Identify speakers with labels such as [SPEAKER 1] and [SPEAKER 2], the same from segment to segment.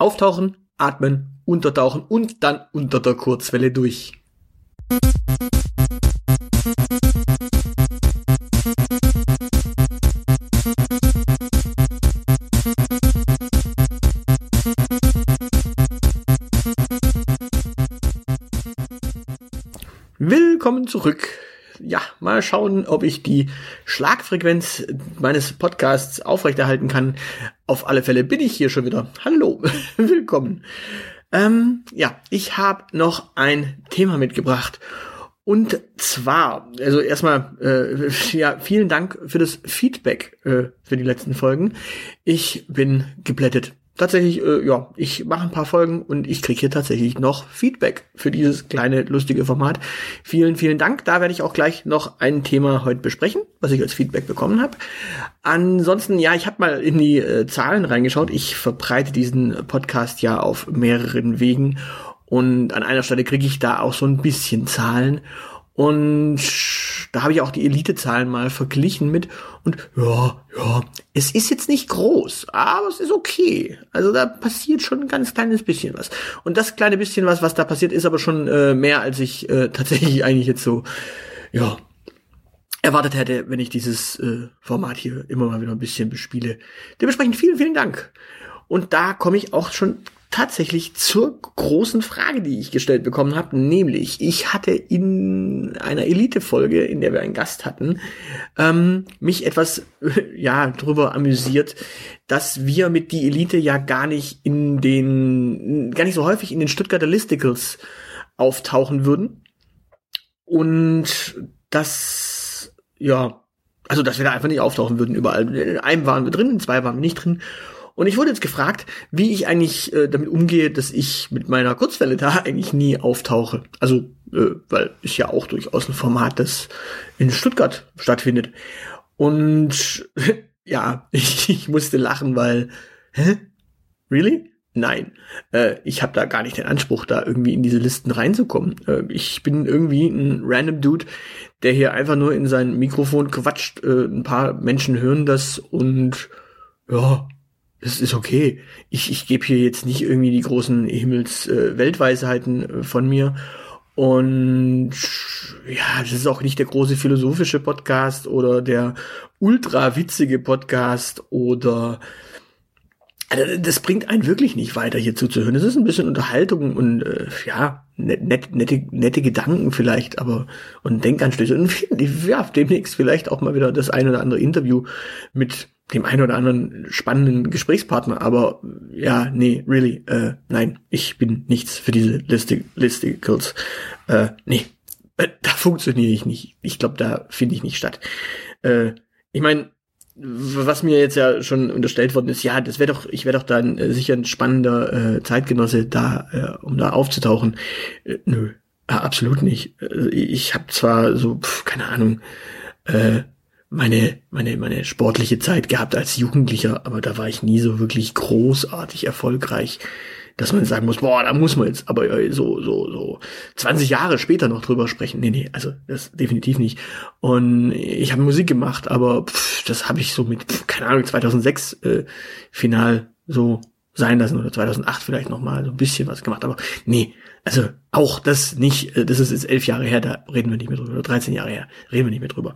[SPEAKER 1] Auftauchen, atmen, untertauchen und dann unter der Kurzwelle durch. Willkommen zurück. Ja, mal schauen, ob ich die Schlagfrequenz meines Podcasts aufrechterhalten kann. Auf alle Fälle bin ich hier schon wieder. Hallo, willkommen. Ähm, ja, ich habe noch ein Thema mitgebracht. Und zwar, also erstmal, äh, ja, vielen Dank für das Feedback äh, für die letzten Folgen. Ich bin geblättet tatsächlich, äh, ja, ich mache ein paar Folgen und ich kriege hier tatsächlich noch Feedback für dieses kleine lustige Format. Vielen, vielen Dank. Da werde ich auch gleich noch ein Thema heute besprechen, was ich als Feedback bekommen habe. Ansonsten, ja, ich habe mal in die äh, Zahlen reingeschaut. Ich verbreite diesen Podcast ja auf mehreren Wegen und an einer Stelle kriege ich da auch so ein bisschen Zahlen. Und da habe ich auch die Elite-Zahlen mal verglichen mit und ja, ja, es ist jetzt nicht groß, aber es ist okay. Also da passiert schon ein ganz kleines bisschen was. Und das kleine bisschen was, was da passiert, ist aber schon äh, mehr, als ich äh, tatsächlich eigentlich jetzt so, ja, erwartet hätte, wenn ich dieses äh, Format hier immer mal wieder ein bisschen bespiele. Dementsprechend vielen, vielen Dank. Und da komme ich auch schon tatsächlich zur großen Frage, die ich gestellt bekommen habe, nämlich ich hatte in einer Elite-Folge, in der wir einen Gast hatten, ähm, mich etwas ja drüber amüsiert, dass wir mit die Elite ja gar nicht in den, gar nicht so häufig in den Stuttgarter Listicles auftauchen würden und das ja also dass wir da einfach nicht auftauchen würden überall. In einem waren wir drin, in zwei waren wir nicht drin. Und ich wurde jetzt gefragt, wie ich eigentlich äh, damit umgehe, dass ich mit meiner Kurzwelle da eigentlich nie auftauche. Also, äh, weil ist ja auch durchaus ein Format, das in Stuttgart stattfindet. Und ja, ich, ich musste lachen, weil, hä? Really? Nein, äh, ich habe da gar nicht den Anspruch, da irgendwie in diese Listen reinzukommen. Äh, ich bin irgendwie ein random Dude, der hier einfach nur in sein Mikrofon quatscht. Äh, ein paar Menschen hören das und ja, es ist okay. Ich, ich gebe hier jetzt nicht irgendwie die großen Himmels-Weltweisheiten äh, äh, von mir. Und ja, das ist auch nicht der große philosophische Podcast oder der ultra witzige Podcast oder also das bringt einen wirklich nicht weiter hier zuzuhören. Es ist ein bisschen Unterhaltung und äh, ja, net, net, nette, nette Gedanken vielleicht, aber und Denkanstöße. Und ja, demnächst vielleicht auch mal wieder das ein oder andere Interview mit dem einen oder anderen spannenden Gesprächspartner, aber ja, nee, really, äh, nein, ich bin nichts für diese Listic Listicles. Äh, nee, äh, da funktioniere ich nicht. Ich glaube, da finde ich nicht statt. Äh, ich meine, was mir jetzt ja schon unterstellt worden ist, ja, das wäre doch, ich wäre doch dann äh, sicher ein spannender äh, Zeitgenosse da, äh, um da aufzutauchen. Äh, nö, absolut nicht. Äh, ich habe zwar so, pf, keine Ahnung, äh, meine, meine, meine sportliche Zeit gehabt als Jugendlicher, aber da war ich nie so wirklich großartig erfolgreich, dass man sagen muss, boah, da muss man jetzt aber so, so, so 20 Jahre später noch drüber sprechen. Nee, nee, also das definitiv nicht. Und ich habe Musik gemacht, aber pff, das habe ich so mit, pff, keine Ahnung, 2006 äh, final so sein lassen oder 2008 vielleicht noch mal so ein bisschen was gemacht, aber nee, also auch das nicht, äh, das ist jetzt elf Jahre her, da reden wir nicht mehr drüber, oder 13 Jahre her, reden wir nicht mehr drüber.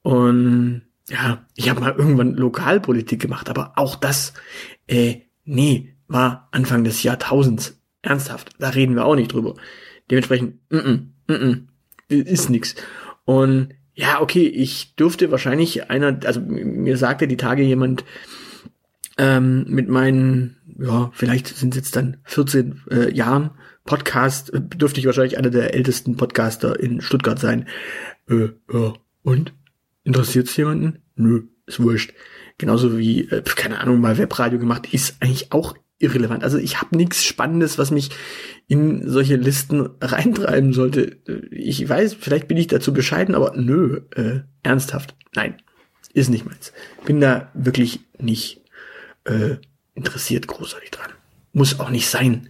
[SPEAKER 1] Und ja, ich habe mal irgendwann Lokalpolitik gemacht, aber auch das, äh, nee, war Anfang des Jahrtausends. Ernsthaft, da reden wir auch nicht drüber. Dementsprechend, mm -mm, mm -mm, ist nix. Und ja, okay, ich dürfte wahrscheinlich einer, also mir sagte die Tage jemand, ähm, mit meinen, ja, vielleicht sind es jetzt dann 14 äh, Jahren Podcast, äh, dürfte ich wahrscheinlich einer der ältesten Podcaster in Stuttgart sein. Äh, ja, und? Interessiert's jemanden? Nö, ist wurscht. Genauso wie, äh, keine Ahnung, mal Webradio gemacht, ist eigentlich auch irrelevant. Also ich habe nichts Spannendes, was mich in solche Listen reintreiben sollte. Ich weiß, vielleicht bin ich dazu bescheiden, aber nö, äh, ernsthaft, nein, ist nicht meins. Bin da wirklich nicht äh, interessiert großartig dran. Muss auch nicht sein.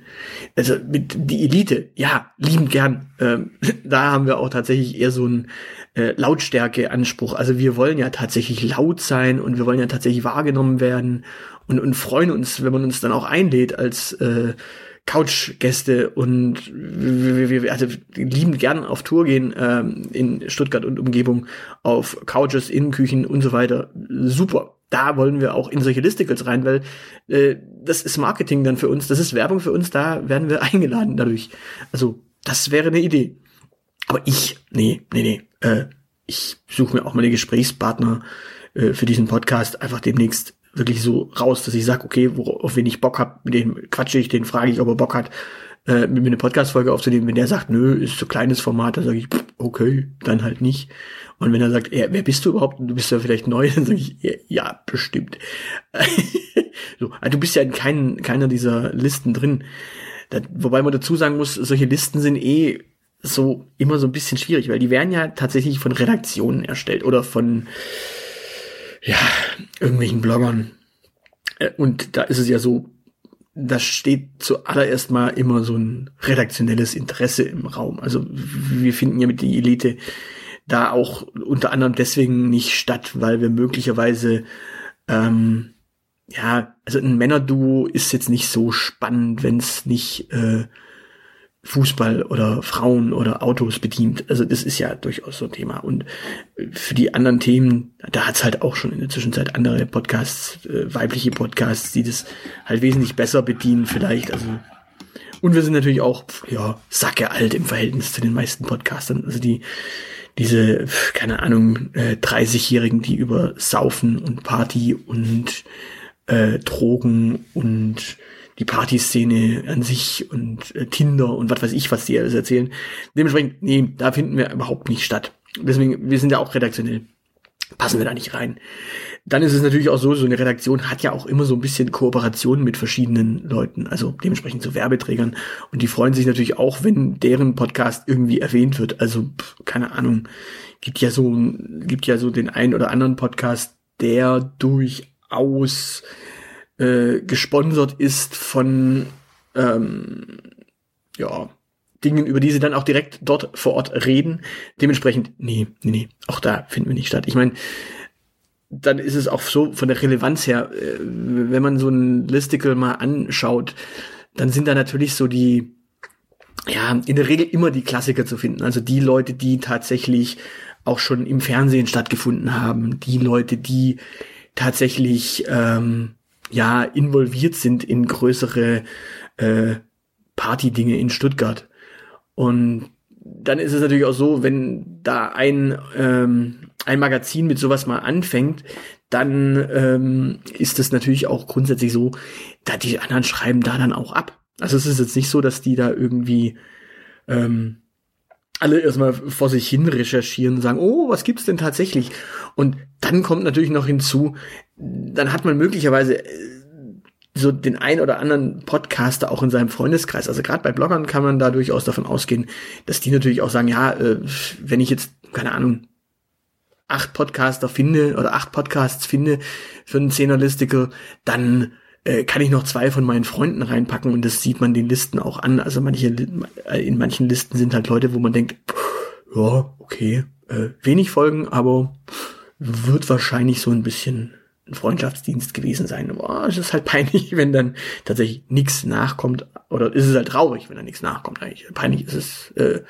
[SPEAKER 1] Also mit die Elite, ja, lieben gern. Ähm, da haben wir auch tatsächlich eher so einen äh, Lautstärke-Anspruch. Also wir wollen ja tatsächlich laut sein und wir wollen ja tatsächlich wahrgenommen werden und, und freuen uns, wenn man uns dann auch einlädt als äh, Couchgäste und wir, wir, wir also lieben gern auf Tour gehen ähm, in Stuttgart und Umgebung auf Couches, Innenküchen und so weiter. Super da wollen wir auch in solche Listicles rein, weil äh, das ist Marketing dann für uns, das ist Werbung für uns, da werden wir eingeladen dadurch. Also, das wäre eine Idee. Aber ich, nee, nee, nee, äh, ich suche mir auch mal die Gesprächspartner äh, für diesen Podcast einfach demnächst wirklich so raus, dass ich sage, okay, worauf wen ich Bock hab, mit dem quatsche ich, den frage ich, ob er Bock hat, äh, mit mir eine Podcast-Folge aufzunehmen. Wenn der sagt, nö, ist so kleines Format, dann sage ich, okay, dann halt nicht. Und wenn er sagt, ja, wer bist du überhaupt? Du bist ja vielleicht neu, dann sage ich, ja, bestimmt. so, also du bist ja in keinen, keiner dieser Listen drin. Da, wobei man dazu sagen muss, solche Listen sind eh so immer so ein bisschen schwierig, weil die werden ja tatsächlich von Redaktionen erstellt oder von ja, irgendwelchen Bloggern. Äh, und da ist es ja so, da steht zuallererst mal immer so ein redaktionelles Interesse im Raum. Also wir finden ja mit die Elite da auch unter anderem deswegen nicht statt, weil wir möglicherweise ähm, ja, also ein Männerduo ist jetzt nicht so spannend, wenn es nicht äh, Fußball oder Frauen oder Autos bedient. Also das ist ja durchaus so ein Thema. Und für die anderen Themen, da hat's halt auch schon in der Zwischenzeit andere Podcasts, äh, weibliche Podcasts, die das halt wesentlich besser bedienen vielleicht. Also und wir sind natürlich auch, ja, sacke alt im Verhältnis zu den meisten Podcastern. Also die diese, keine Ahnung, äh, 30-Jährigen, die über Saufen und Party und äh, Drogen und die Partyszene an sich und äh, Tinder und was weiß ich, was die alles erzählen. Dementsprechend, nee, da finden wir überhaupt nicht statt. Deswegen, wir sind ja auch redaktionell. Passen wir da nicht rein. Dann ist es natürlich auch so, so eine Redaktion hat ja auch immer so ein bisschen Kooperation mit verschiedenen Leuten, also dementsprechend so Werbeträgern. Und die freuen sich natürlich auch, wenn deren Podcast irgendwie erwähnt wird. Also, keine Ahnung, gibt ja so, gibt ja so den einen oder anderen Podcast, der durchaus äh, gesponsert ist von ähm, ja, Dingen, über die sie dann auch direkt dort vor Ort reden. Dementsprechend, nee, nee, nee, auch da finden wir nicht statt. Ich meine, dann ist es auch so von der Relevanz her, äh, wenn man so ein Listicle mal anschaut, dann sind da natürlich so die, ja, in der Regel immer die Klassiker zu finden. Also die Leute, die tatsächlich auch schon im Fernsehen stattgefunden haben, die Leute, die tatsächlich ähm, ja involviert sind in größere äh, Party-Dinge in Stuttgart. Und dann ist es natürlich auch so, wenn da ein, ähm, ein Magazin mit sowas mal anfängt, dann ähm, ist es natürlich auch grundsätzlich so, da die anderen schreiben da dann auch ab. Also es ist jetzt nicht so, dass die da irgendwie ähm, alle erstmal vor sich hin recherchieren und sagen, oh, was gibt's denn tatsächlich? Und dann kommt natürlich noch hinzu, dann hat man möglicherweise äh, so den ein oder anderen Podcaster auch in seinem Freundeskreis. Also gerade bei Bloggern kann man da durchaus davon ausgehen, dass die natürlich auch sagen, ja, äh, wenn ich jetzt, keine Ahnung, acht Podcaster finde oder acht Podcasts finde für einen Zehnerlisticle, dann äh, kann ich noch zwei von meinen Freunden reinpacken und das sieht man den Listen auch an. Also manche in manchen Listen sind halt Leute, wo man denkt, ja, okay, äh, wenig Folgen, aber wird wahrscheinlich so ein bisschen ein Freundschaftsdienst gewesen sein. Boah, es ist halt peinlich, wenn dann tatsächlich nichts nachkommt. Oder ist es halt traurig, wenn da nichts nachkommt eigentlich. Peinlich ist es äh,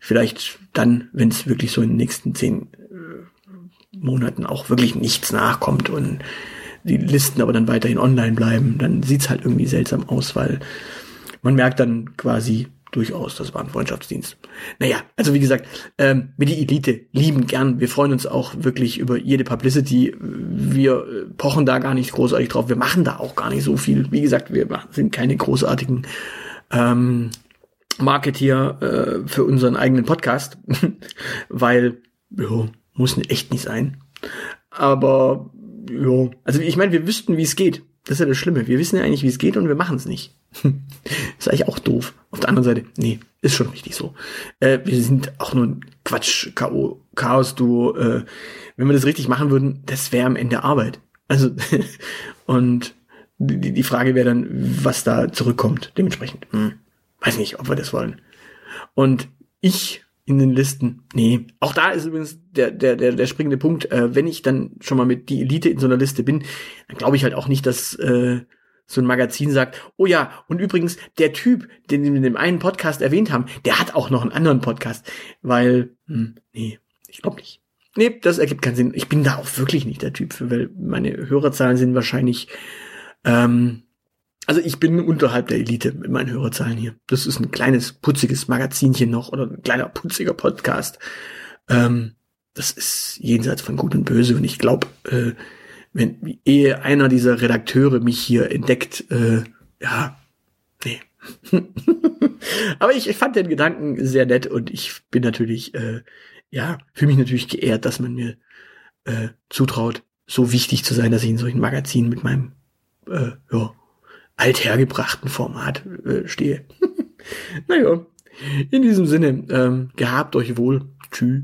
[SPEAKER 1] vielleicht dann, wenn es wirklich so in den nächsten zehn äh, Monaten auch wirklich nichts nachkommt und die Listen aber dann weiterhin online bleiben, dann sieht's halt irgendwie seltsam aus, weil man merkt dann quasi, durchaus, das war ein Freundschaftsdienst. Naja, also wie gesagt, ähm, mit die Elite lieben gern. Wir freuen uns auch wirklich über jede Publicity. Wir äh, pochen da gar nicht großartig drauf. Wir machen da auch gar nicht so viel. Wie gesagt, wir sind keine großartigen ähm, Marketeer äh, für unseren eigenen Podcast, weil jo, muss echt nicht sein. Aber jo, also ich meine, wir wüssten, wie es geht. Das ist ja das Schlimme. Wir wissen ja eigentlich, wie es geht und wir machen es nicht. ist eigentlich auch doof. Auf der anderen Seite, nee, ist schon richtig so. Äh, wir sind auch nur ein Quatsch, Chaos, du, äh, wenn wir das richtig machen würden, das wäre am Ende Arbeit. Also, und die, die Frage wäre dann, was da zurückkommt. Dementsprechend, hm, weiß nicht, ob wir das wollen. Und ich in den Listen, nee. Auch da ist übrigens der, der, der, der springende Punkt, äh, wenn ich dann schon mal mit die Elite in so einer Liste bin, dann glaube ich halt auch nicht, dass äh, so ein Magazin sagt, oh ja, und übrigens, der Typ, den wir in dem einen Podcast erwähnt haben, der hat auch noch einen anderen Podcast. Weil, hm, nee, ich glaube nicht. Nee, das ergibt keinen Sinn. Ich bin da auch wirklich nicht der Typ für, weil meine Hörerzahlen sind wahrscheinlich, ähm, also ich bin unterhalb der Elite mit meinen Hörerzahlen hier. Das ist ein kleines, putziges Magazinchen noch oder ein kleiner, putziger Podcast. Ähm, das ist jenseits von Gut und Böse und ich glaube, äh, wenn ehe einer dieser Redakteure mich hier entdeckt, äh, ja, nee. Aber ich, ich fand den Gedanken sehr nett und ich bin natürlich, äh, ja, fühle mich natürlich geehrt, dass man mir äh, zutraut, so wichtig zu sein, dass ich in solchen Magazinen mit meinem äh, ja, althergebrachten Format äh, stehe. naja, in diesem Sinne, ähm, gehabt euch wohl. Tschüss.